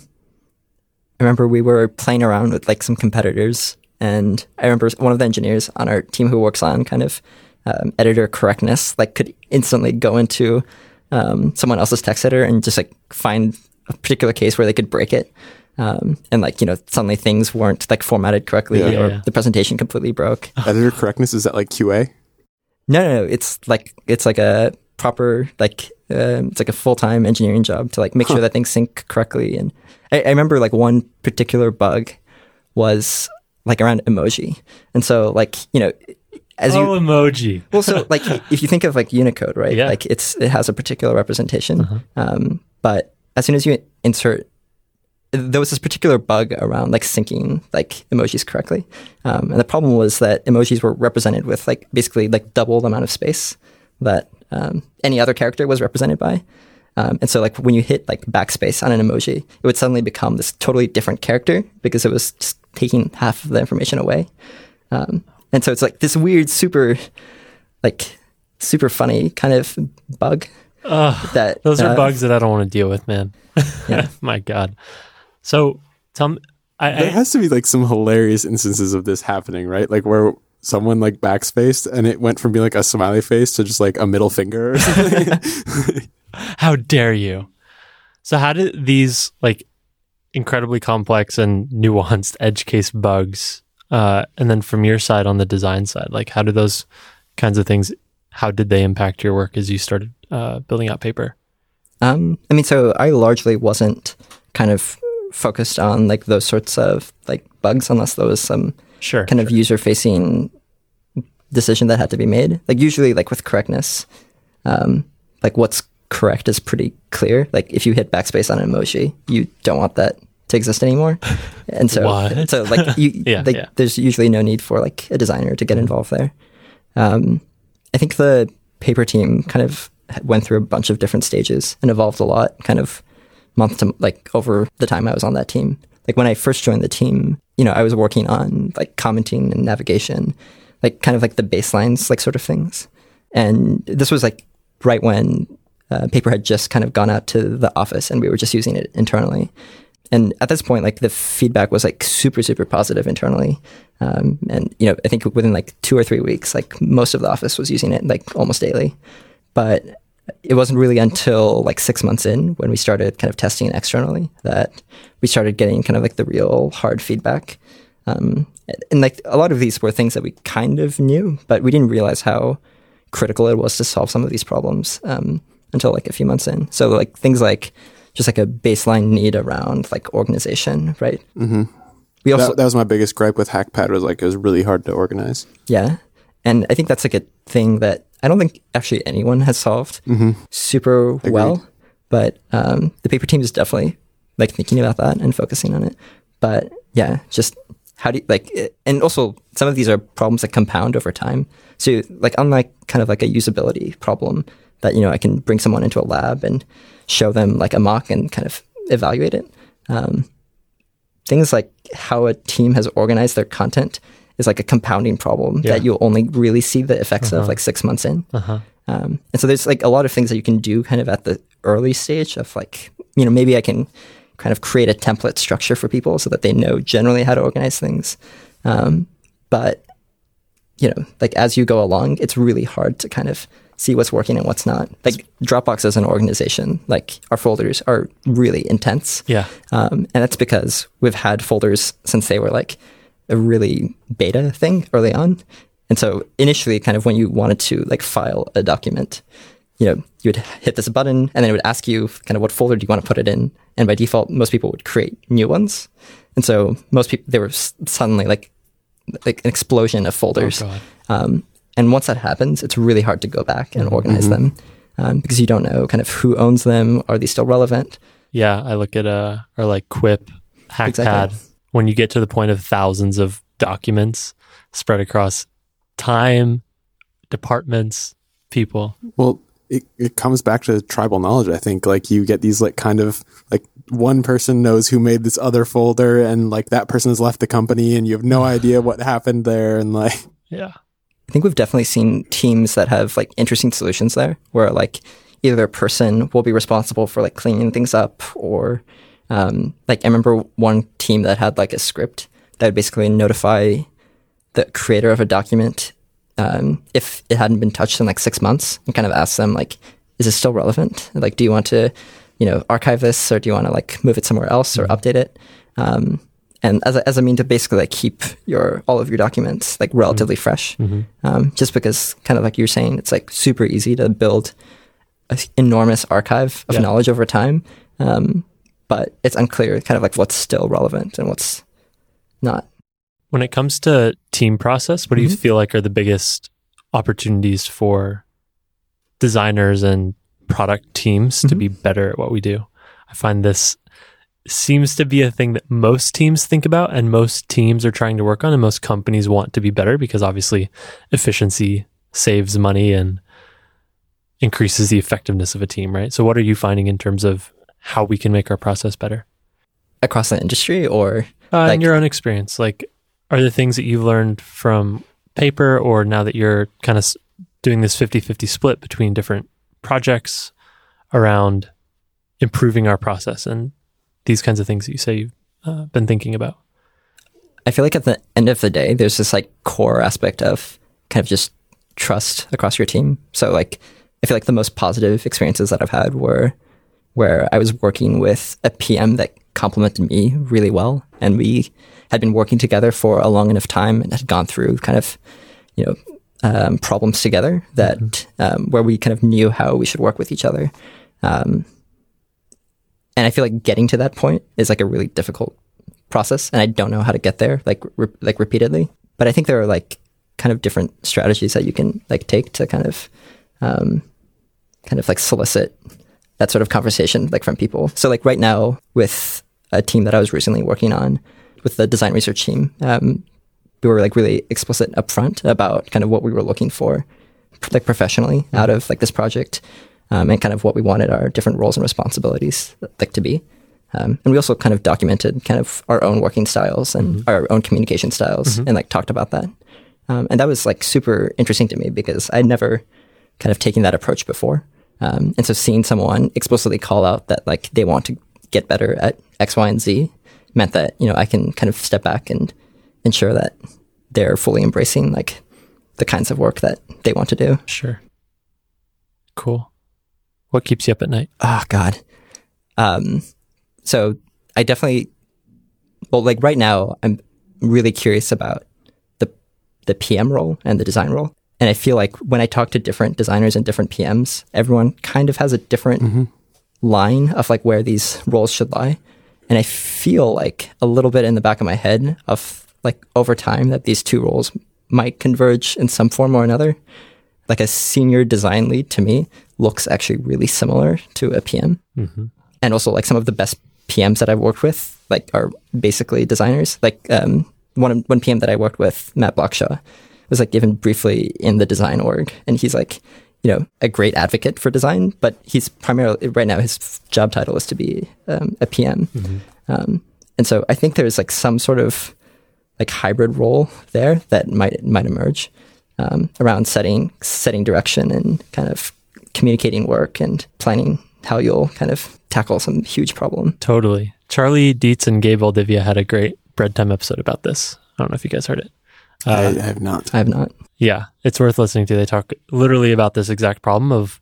I remember we were playing around with like some competitors and I remember one of the engineers on our team who works on kind of um, editor correctness like could instantly go into um, someone else's text editor and just like find a particular case where they could break it um, and like you know suddenly things weren't like formatted correctly Yeah. or Yeah. the presentation completely broke Editor correctness is that like QA? no, no, no. It's like it's like a proper like um, it's like a full time engineering job to like make sure that things sync correctly. And I, I remember like one particular bug was like around emoji, and so like you know as you oh, emoji. well, so like if you think of like Unicode, right? Yeah. Like it's it has a particular representation, um, but as soon as you insert, there was this particular bug around like syncing like emojis correctly, um, and the problem was that emojis were represented with like basically like double the amount of space that um, any other character was represented by. Um, and so, like when you hit like backspace on an emoji, it would suddenly become this totally different character because it was just taking half of the information away. Um, and so it's like this weird, super, like super funny kind of bug Ugh, that those are uh, bugs that I don't want to deal with, man. Yeah. My God. So tell me, I, There I, has to be like some hilarious instances of this happening, right? Like where someone like backspaced and it went from being like a smiley face to just like a middle finger or something. how dare you? So how did these like incredibly complex and nuanced edge case bugs, uh, and then from your side on the design side, like how do those kinds of things? How did they impact your work as you started uh, building out paper? Um, I mean, so I largely wasn't kind of focused on like those sorts of like bugs unless there was some Sure. kind of user facing decision that had to be made. Like usually like with correctness, um, like what's correct is pretty clear. Like if you hit backspace on an emoji, you don't want that to exist anymore. And so so like you Yeah, like yeah. there's usually no need for like a designer to get involved there. Um, I think the paper team kind of went through a bunch of different stages and evolved a lot kind of month to like over the time I was on that team. Like when I first joined the team, you know, I was working on like commenting and navigation, like kind of like the baselines, like sort of things. And this was like right when uh, paper had just kind of gone out to the office and we were just using it internally. And at this point, like the feedback was like super, super positive internally. Um, and, you know, I think within like two or three weeks, like most of the office was using it like almost daily. But it wasn't really until like six months in when we started kind of testing it externally that we started getting kind of like the real hard feedback. Um, and like a lot of these were things that we kind of knew, but we didn't realize how critical it was to solve some of these problems um, until like a few months in. So like things like just like a baseline need around like organization, right? Mm-hmm. We also that, that was my biggest gripe with Hackpad was like it was really hard to organize. Yeah. And I think that's like a thing that I don't think actually anyone has solved Mm-hmm. super well. But um, the paper team is definitely like thinking about that and focusing on it. But yeah, just how do you like, it- and also some of these are problems that compound over time. So like unlike kind of like a usability problem that, you know, I can bring someone into a lab and show them like a mock and kind of evaluate it. Um, things like how a team has organized their content is like a compounding problem Yeah. that you'll only really see the effects of like six months in. Uh-huh. Um, and so there's like a lot of things that you can do kind of at the early stage of like, you know, maybe I can kind of create a template structure for people so that they know generally how to organize things. Um, but, you know, like as you go along, it's really hard to kind of see what's working and what's not. Like Dropbox as an organization, like our folders are really intense. Yeah. Um, and that's because we've had folders since they were like a really beta thing early on. And so initially, kind of when you wanted to like file a document, you know, you would hit this button and then it would ask you kind of what folder do you want to put it in. And by default, most people would create new ones. And so most people, there were suddenly like, like an explosion of folders. Oh, God. Um, and once that happens, it's really hard to go back and organize them um, because you don't know kind of who owns them. Are they still relevant? Yeah, I look at uh or like Quip, Hackpad. Exactly. When you get to the point of thousands of documents spread across time, departments, people. Well, it, it comes back to tribal knowledge. I think like you get these like kind of like one person knows who made this other folder, and like that person has left the company, and you have no idea what happened there, and like Yeah. I think we've definitely seen teams that have like interesting solutions there where like either a person will be responsible for like cleaning things up or um, like I remember one team that had like a script that would basically notify the creator of a document um, if it hadn't been touched in like six months and kind of ask them like, is it still relevant? Like, do you want to, you know, archive this or do you want to like move it somewhere else or update it? Um, and as a, as a mean to basically like keep your all of your documents like relatively fresh, um, just because kind of like you're saying, it's like super easy to build an enormous archive of Yeah. knowledge over time, um, but it's unclear kind of like what's still relevant and what's not. When it comes to team process, what do you Mhm. feel like are the biggest opportunities for designers and product teams to Mhm. be better at what we do? I find this seems to be a thing that most teams think about and most teams are trying to work on and most companies want to be better because obviously efficiency saves money and increases the effectiveness of a team, right? So what are you finding in terms of how we can make our process better? across the industry or Uh, in your own experience, like, are there things that you've learned from paper or now that you're kind of doing this 50 50 split between different projects around improving our process and these kinds of things that you say you've uh, been thinking about? I feel like at the end of the day, there's this like core aspect of kind of just trust across your team. So like, I feel like the most positive experiences that I've had were where I was working with a PM that complemented me really well, and we had been working together for a long enough time and had gone through kind of, you know, um, problems together that um, where we kind of knew how we should work with each other. Um, and I feel like getting to that point is like a really difficult process, and I don't know how to get there like re- like repeatedly. But I think there are like kind of different strategies that you can like take to kind of um, kind of like solicit that sort of conversation like from people. So like right now with a team that I was recently working on with the design research team, um, we were like really explicit upfront about kind of what we were looking for, like professionally out of like this project, um, and kind of what we wanted our different roles and responsibilities like to be. Um, and we also kind of documented kind of our own working styles and our own communication styles and like talked about that. Um, and that was like super interesting to me because I'd never kind of taken that approach before. Um, and so seeing someone explicitly call out that like they want to get better at X, Y, and Z meant that, you know, I can kind of step back and ensure that they're fully embracing like the kinds of work that they want to do. Sure. Cool. What keeps you up at night? Oh God. Um, so I definitely, well, like right now, I'm really curious about the the PM role and the design role. And I feel like when I talk to different designers and different PMs, everyone kind of has a different line of like where these roles should lie. And I feel like a little bit in the back of my head of like over time that these two roles might converge in some form or another. Like a senior design lead to me looks actually really similar to a PM. And also like some of the best PMs that I've worked with like are basically designers. Like um, one one PM that I worked with, Matt Blockshaw, was like given briefly in the design org, and he's like you know a great advocate for design, but he's primarily right now his job title is to be um, a PM, um, and so I think there's like some sort of like hybrid role there that might might emerge um, around setting setting direction and kind of communicating work and planning how you'll kind of tackle some huge problem. Totally. Charlie Deets and Gabe Valdivia had a great bread time episode about this. I don't know if you guys heard it. I, Uh, I have not. I have not. yeah, it's worth listening to. They talk literally about this exact problem of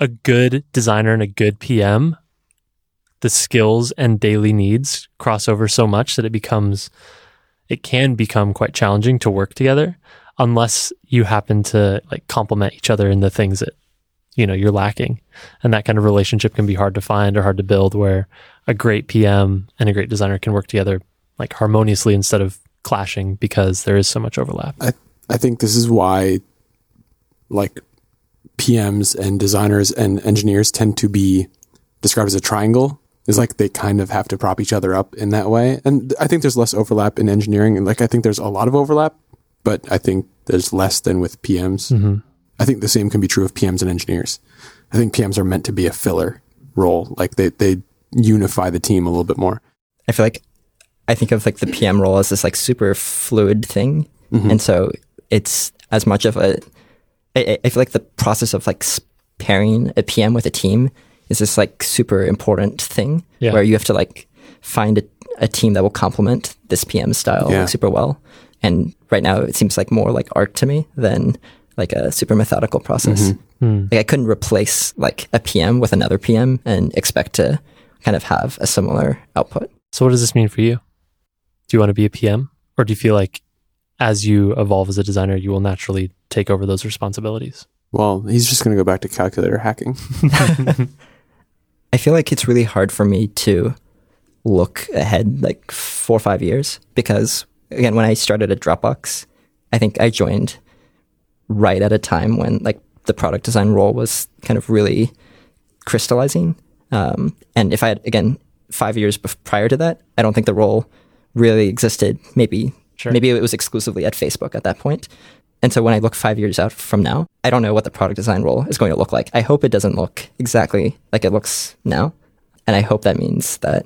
a good designer and a good PM. The skills and daily needs cross over so much that it becomes, it can become quite challenging to work together unless you happen to like complement each other in the things that you know you're lacking and that kind of relationship can be hard to find or hard to build where a great pm and a great designer can work together like harmoniously instead of clashing because there is so much overlap I think this is why, like, PMs and designers and engineers tend to be described as a triangle. Is like they kind of have to prop each other up in that way. And I think there's less overlap in engineering. And like, I think there's a lot of overlap, but I think there's less than with PMs. Mm-hmm. I think the same can be true of PMs and engineers. I think PMs are meant to be a filler role. Like they, they unify the team a little bit more. I feel like I think of like the PM role as this like super fluid thing, mm-hmm. and so it's as much of a. I, I feel like the process of like pairing a PM with a team is this like super important thing Yeah. where you have to like find a, a team that will complement this PM style Yeah. super well. And right now it seems like more like art to me than like a super methodical process. Mm-hmm. Hmm. Like I couldn't replace like a PM with another PM and expect to kind of have a similar output. so what does this mean for you do you want to be a pm or do you feel like as you evolve as a designer you will naturally take over those responsibilities Well, he's just going to go back to calculator hacking. I feel like it's really hard for me to look ahead like four or five years because again, when I started at Dropbox, I think I joined right at a time when like the product design role was kind of really crystallizing. Um, and if I had again five years bef- prior to that, I don't think the role really existed. Maybe Sure. maybe it was exclusively at Facebook at that point. And so when I look five years out from now, I don't know what the product design role is going to look like. I hope it doesn't look exactly like it looks now. And I hope that means that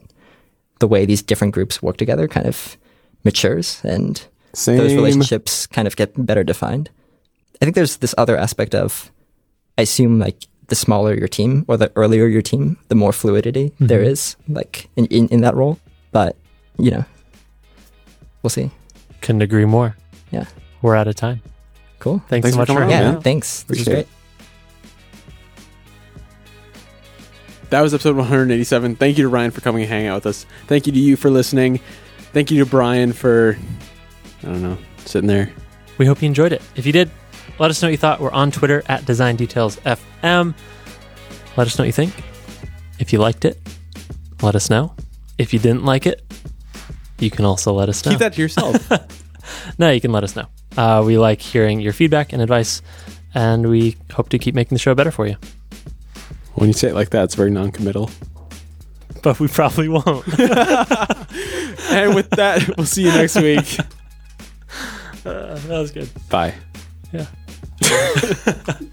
the way these different groups work together kind of matures and Same. those relationships kind of get better defined. I think there's this other aspect of, I assume like the smaller your team or the earlier your team, the more fluidity mm-hmm. there is like in, in, in that role. But, you know, we'll see. couldn't agree more Yeah. we're out of time Cool. thanks, Thanks so much for, coming on, hanging Yeah, man. out. thanks. This Appreciate is great. That was episode 187. Thank you to Ryan for coming and hanging out with us. Thank you to you for listening. Thank you to Brian for, I don't know, sitting there. We hope you enjoyed it. If you did, let us know what you thought. We're on Twitter at Design Details FM. Let us know what you think. If you liked it, let us know. If you didn't like it, you can also let us know. Keep that to yourself. No, you can let us know. Uh, we like hearing your feedback and advice, and we hope to keep making the show better for you. when you say it like that, it's very non-committal. But we probably won't. And with that, we'll see you next week. Uh, that was good. Bye. Yeah.